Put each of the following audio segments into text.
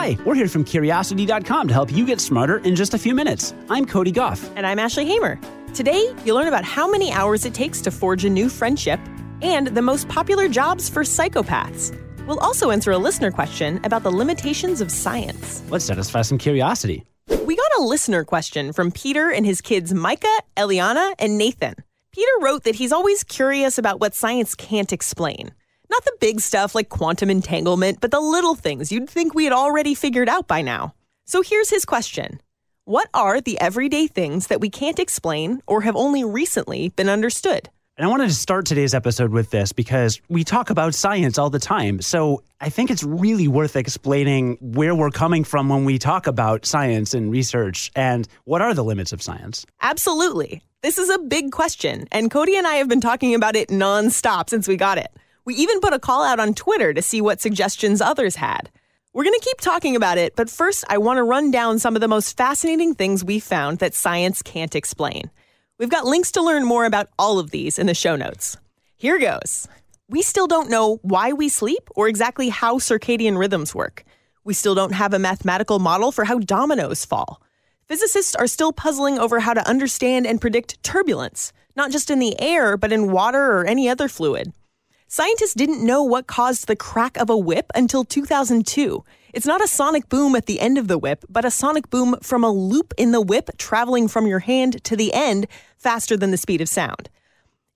Hi, we're here from Curiosity.com to help you get smarter in just a few minutes. I'm Cody Gough. And I'm Ashley Hamer. Today, you'll learn about how many hours it takes to forge a new friendship and the most popular jobs for psychopaths. We'll also answer a listener question about the limitations of science. Let's satisfy some curiosity. We got a listener question from Peter and his kids Micah, Eliana, and Nathan. Peter wrote that he's always curious about what science can't explain. Not the big stuff like quantum entanglement, but the little things you'd think we had already figured out by now. So here's his question What are the everyday things that we can't explain or have only recently been understood? And I wanted to start today's episode with this because we talk about science all the time. So I think it's really worth explaining where we're coming from when we talk about science and research and what are the limits of science. Absolutely. This is a big question, and Cody and I have been talking about it nonstop since we got it. We even put a call out on Twitter to see what suggestions others had. We're going to keep talking about it, but first, I want to run down some of the most fascinating things we found that science can't explain. We've got links to learn more about all of these in the show notes. Here goes. We still don't know why we sleep or exactly how circadian rhythms work. We still don't have a mathematical model for how dominoes fall. Physicists are still puzzling over how to understand and predict turbulence, not just in the air, but in water or any other fluid. Scientists didn't know what caused the crack of a whip until 2002. It's not a sonic boom at the end of the whip, but a sonic boom from a loop in the whip traveling from your hand to the end faster than the speed of sound.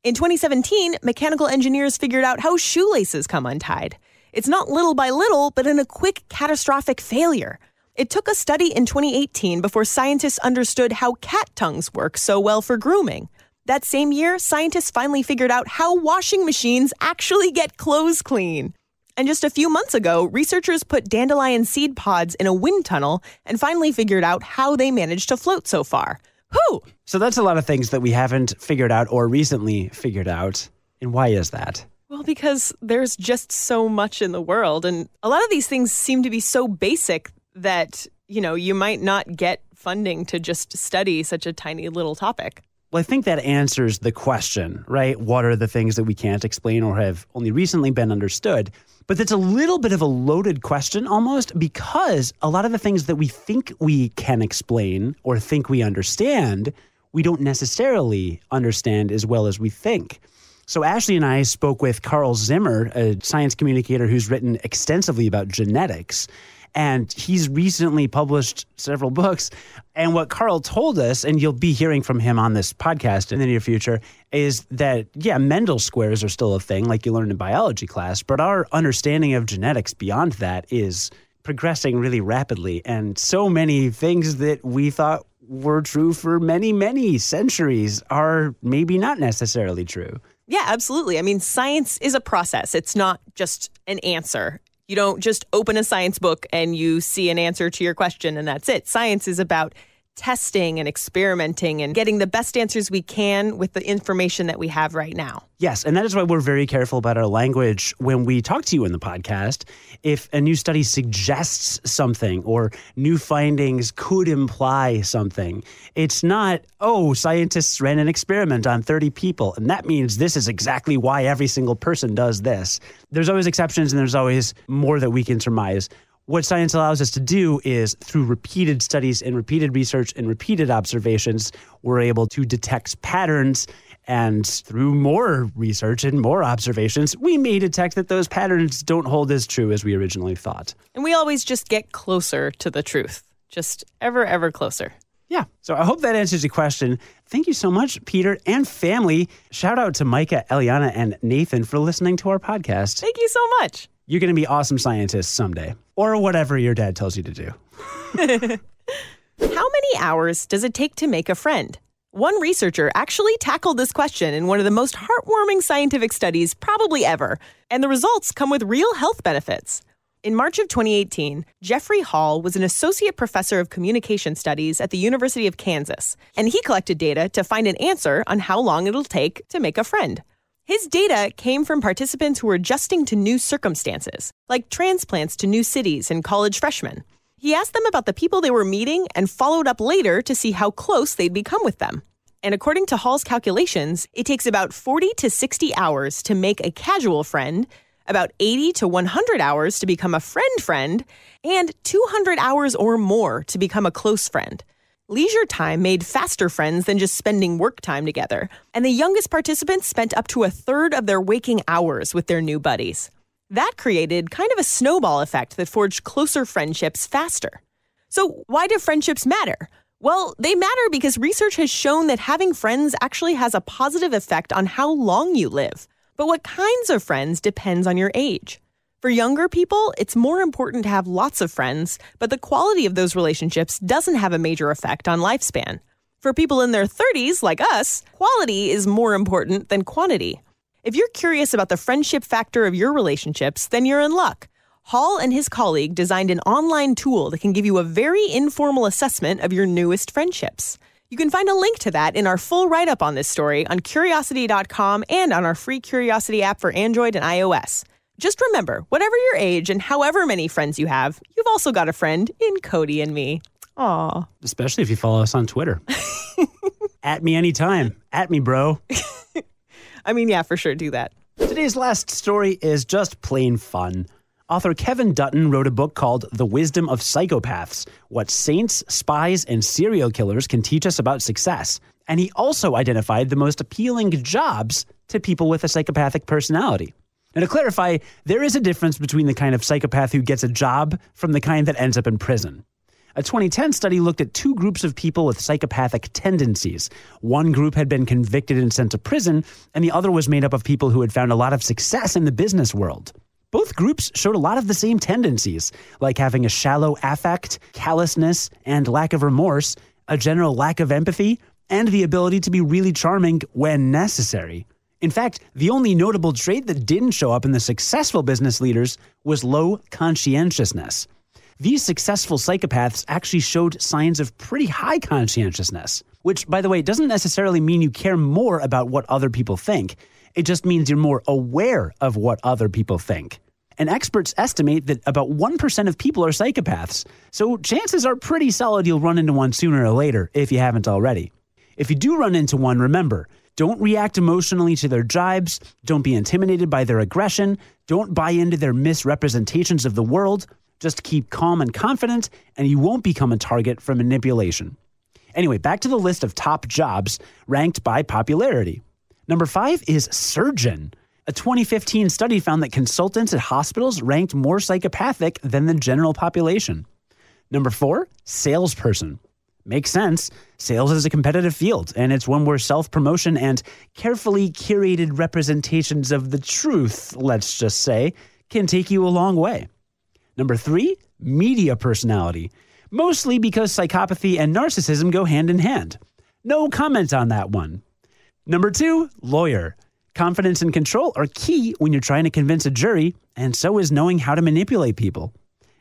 In 2017, mechanical engineers figured out how shoelaces come untied. It's not little by little, but in a quick, catastrophic failure. It took a study in 2018 before scientists understood how cat tongues work so well for grooming. That same year, scientists finally figured out how washing machines actually get clothes clean. And just a few months ago, researchers put dandelion seed pods in a wind tunnel and finally figured out how they managed to float so far. Whew! So that's a lot of things that we haven't figured out or recently figured out. And why is that? Well, because there's just so much in the world. And a lot of these things seem to be so basic that, you know, you might not get funding to just study such a tiny little topic. Well, I think that answers the question, right? What are the things that we can't explain or have only recently been understood? But that's a little bit of a loaded question almost because a lot of the things that we think we can explain or think we understand, we don't necessarily understand as well as we think. So, Ashley and I spoke with Carl Zimmer, a science communicator who's written extensively about genetics. And he's recently published several books. And what Carl told us, and you'll be hearing from him on this podcast in the near future, is that, yeah, Mendel squares are still a thing, like you learned in biology class, but our understanding of genetics beyond that is progressing really rapidly. And so many things that we thought were true for many, many centuries are maybe not necessarily true. Yeah, absolutely. I mean, science is a process, it's not just an answer. You don't just open a science book and you see an answer to your question and that's it. Science is about testing and experimenting and getting the best answers we can with the information that we have right now. Yes, and that is why we're very careful about our language when we talk to you in the podcast. If a new study suggests something or new findings could imply something, it's not, oh, scientists ran an experiment on 30 people, and that means this is exactly why every single person does this. There's always exceptions and there's always more that we can surmise what science allows us to do is through repeated studies and repeated research and repeated observations, we're able to detect patterns. And through more research and more observations, we may detect that those patterns don't hold as true as we originally thought. And we always just get closer to the truth, just ever, ever closer. Yeah. So I hope that answers your question. Thank you so much, Peter and family. Shout out to Micah, Eliana, and Nathan for listening to our podcast. Thank you so much. You're going to be awesome scientists someday, or whatever your dad tells you to do. How many hours does it take to make a friend? One researcher actually tackled this question in one of the most heartwarming scientific studies probably ever, and the results come with real health benefits. In March of 2018, Jeffrey Hall was an associate professor of communication studies at the University of Kansas, and he collected data to find an answer on how long it'll take to make a friend. His data came from participants who were adjusting to new circumstances, like transplants to new cities and college freshmen. He asked them about the people they were meeting and followed up later to see how close they'd become with them. And according to Hall's calculations, it takes about 40 to 60 hours to make a casual friend, about 80 to 100 hours to become a friend friend, and 200 hours or more to become a close friend. Leisure time made faster friends than just spending work time together, and the youngest participants spent up to a third of their waking hours with their new buddies. That created kind of a snowball effect that forged closer friendships faster. So, why do friendships matter? Well, they matter because research has shown that having friends actually has a positive effect on how long you live. But what kinds of friends depends on your age. For younger people, it's more important to have lots of friends, but the quality of those relationships doesn't have a major effect on lifespan. For people in their 30s, like us, quality is more important than quantity. If you're curious about the friendship factor of your relationships, then you're in luck. Hall and his colleague designed an online tool that can give you a very informal assessment of your newest friendships. You can find a link to that in our full write up on this story on curiosity.com and on our free Curiosity app for Android and iOS. Just remember, whatever your age and however many friends you have, you've also got a friend in Cody and me. Aw. Especially if you follow us on Twitter. At me anytime. At me, bro. I mean, yeah, for sure, do that. Today's last story is just plain fun. Author Kevin Dutton wrote a book called The Wisdom of Psychopaths What Saints, Spies, and Serial Killers Can Teach Us About Success. And he also identified the most appealing jobs to people with a psychopathic personality. Now, to clarify, there is a difference between the kind of psychopath who gets a job from the kind that ends up in prison. A 2010 study looked at two groups of people with psychopathic tendencies. One group had been convicted and sent to prison, and the other was made up of people who had found a lot of success in the business world. Both groups showed a lot of the same tendencies, like having a shallow affect, callousness, and lack of remorse, a general lack of empathy, and the ability to be really charming when necessary. In fact, the only notable trait that didn't show up in the successful business leaders was low conscientiousness. These successful psychopaths actually showed signs of pretty high conscientiousness, which, by the way, doesn't necessarily mean you care more about what other people think. It just means you're more aware of what other people think. And experts estimate that about 1% of people are psychopaths, so chances are pretty solid you'll run into one sooner or later if you haven't already. If you do run into one, remember, don't react emotionally to their jibes, don't be intimidated by their aggression, don't buy into their misrepresentations of the world. Just keep calm and confident, and you won't become a target for manipulation. Anyway, back to the list of top jobs ranked by popularity. Number five is surgeon. A 2015 study found that consultants at hospitals ranked more psychopathic than the general population. Number four, salesperson. Makes sense. Sales is a competitive field, and it's one where self promotion and carefully curated representations of the truth, let's just say, can take you a long way. Number three, media personality. Mostly because psychopathy and narcissism go hand in hand. No comment on that one. Number two, lawyer. Confidence and control are key when you're trying to convince a jury, and so is knowing how to manipulate people.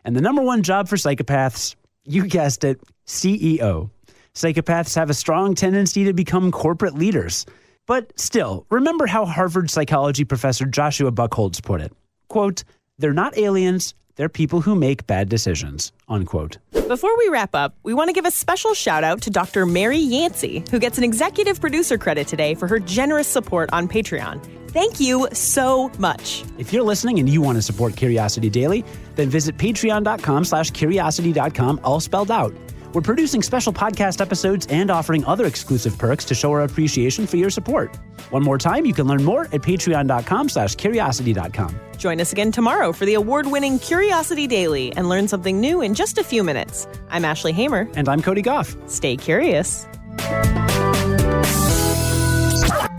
And the number one job for psychopaths, you guessed it, CEO. Psychopaths have a strong tendency to become corporate leaders. But still, remember how Harvard psychology professor Joshua Buckholtz put it. Quote, they're not aliens, they're people who make bad decisions, unquote. Before we wrap up, we want to give a special shout out to Dr. Mary Yancey, who gets an executive producer credit today for her generous support on Patreon. Thank you so much. If you're listening and you want to support Curiosity Daily, then visit patreon.com slash curiosity.com, all spelled out. We're producing special podcast episodes and offering other exclusive perks to show our appreciation for your support. One more time, you can learn more at patreon.com slash curiosity.com. Join us again tomorrow for the award-winning Curiosity Daily and learn something new in just a few minutes. I'm Ashley Hamer. And I'm Cody Gough. Stay curious.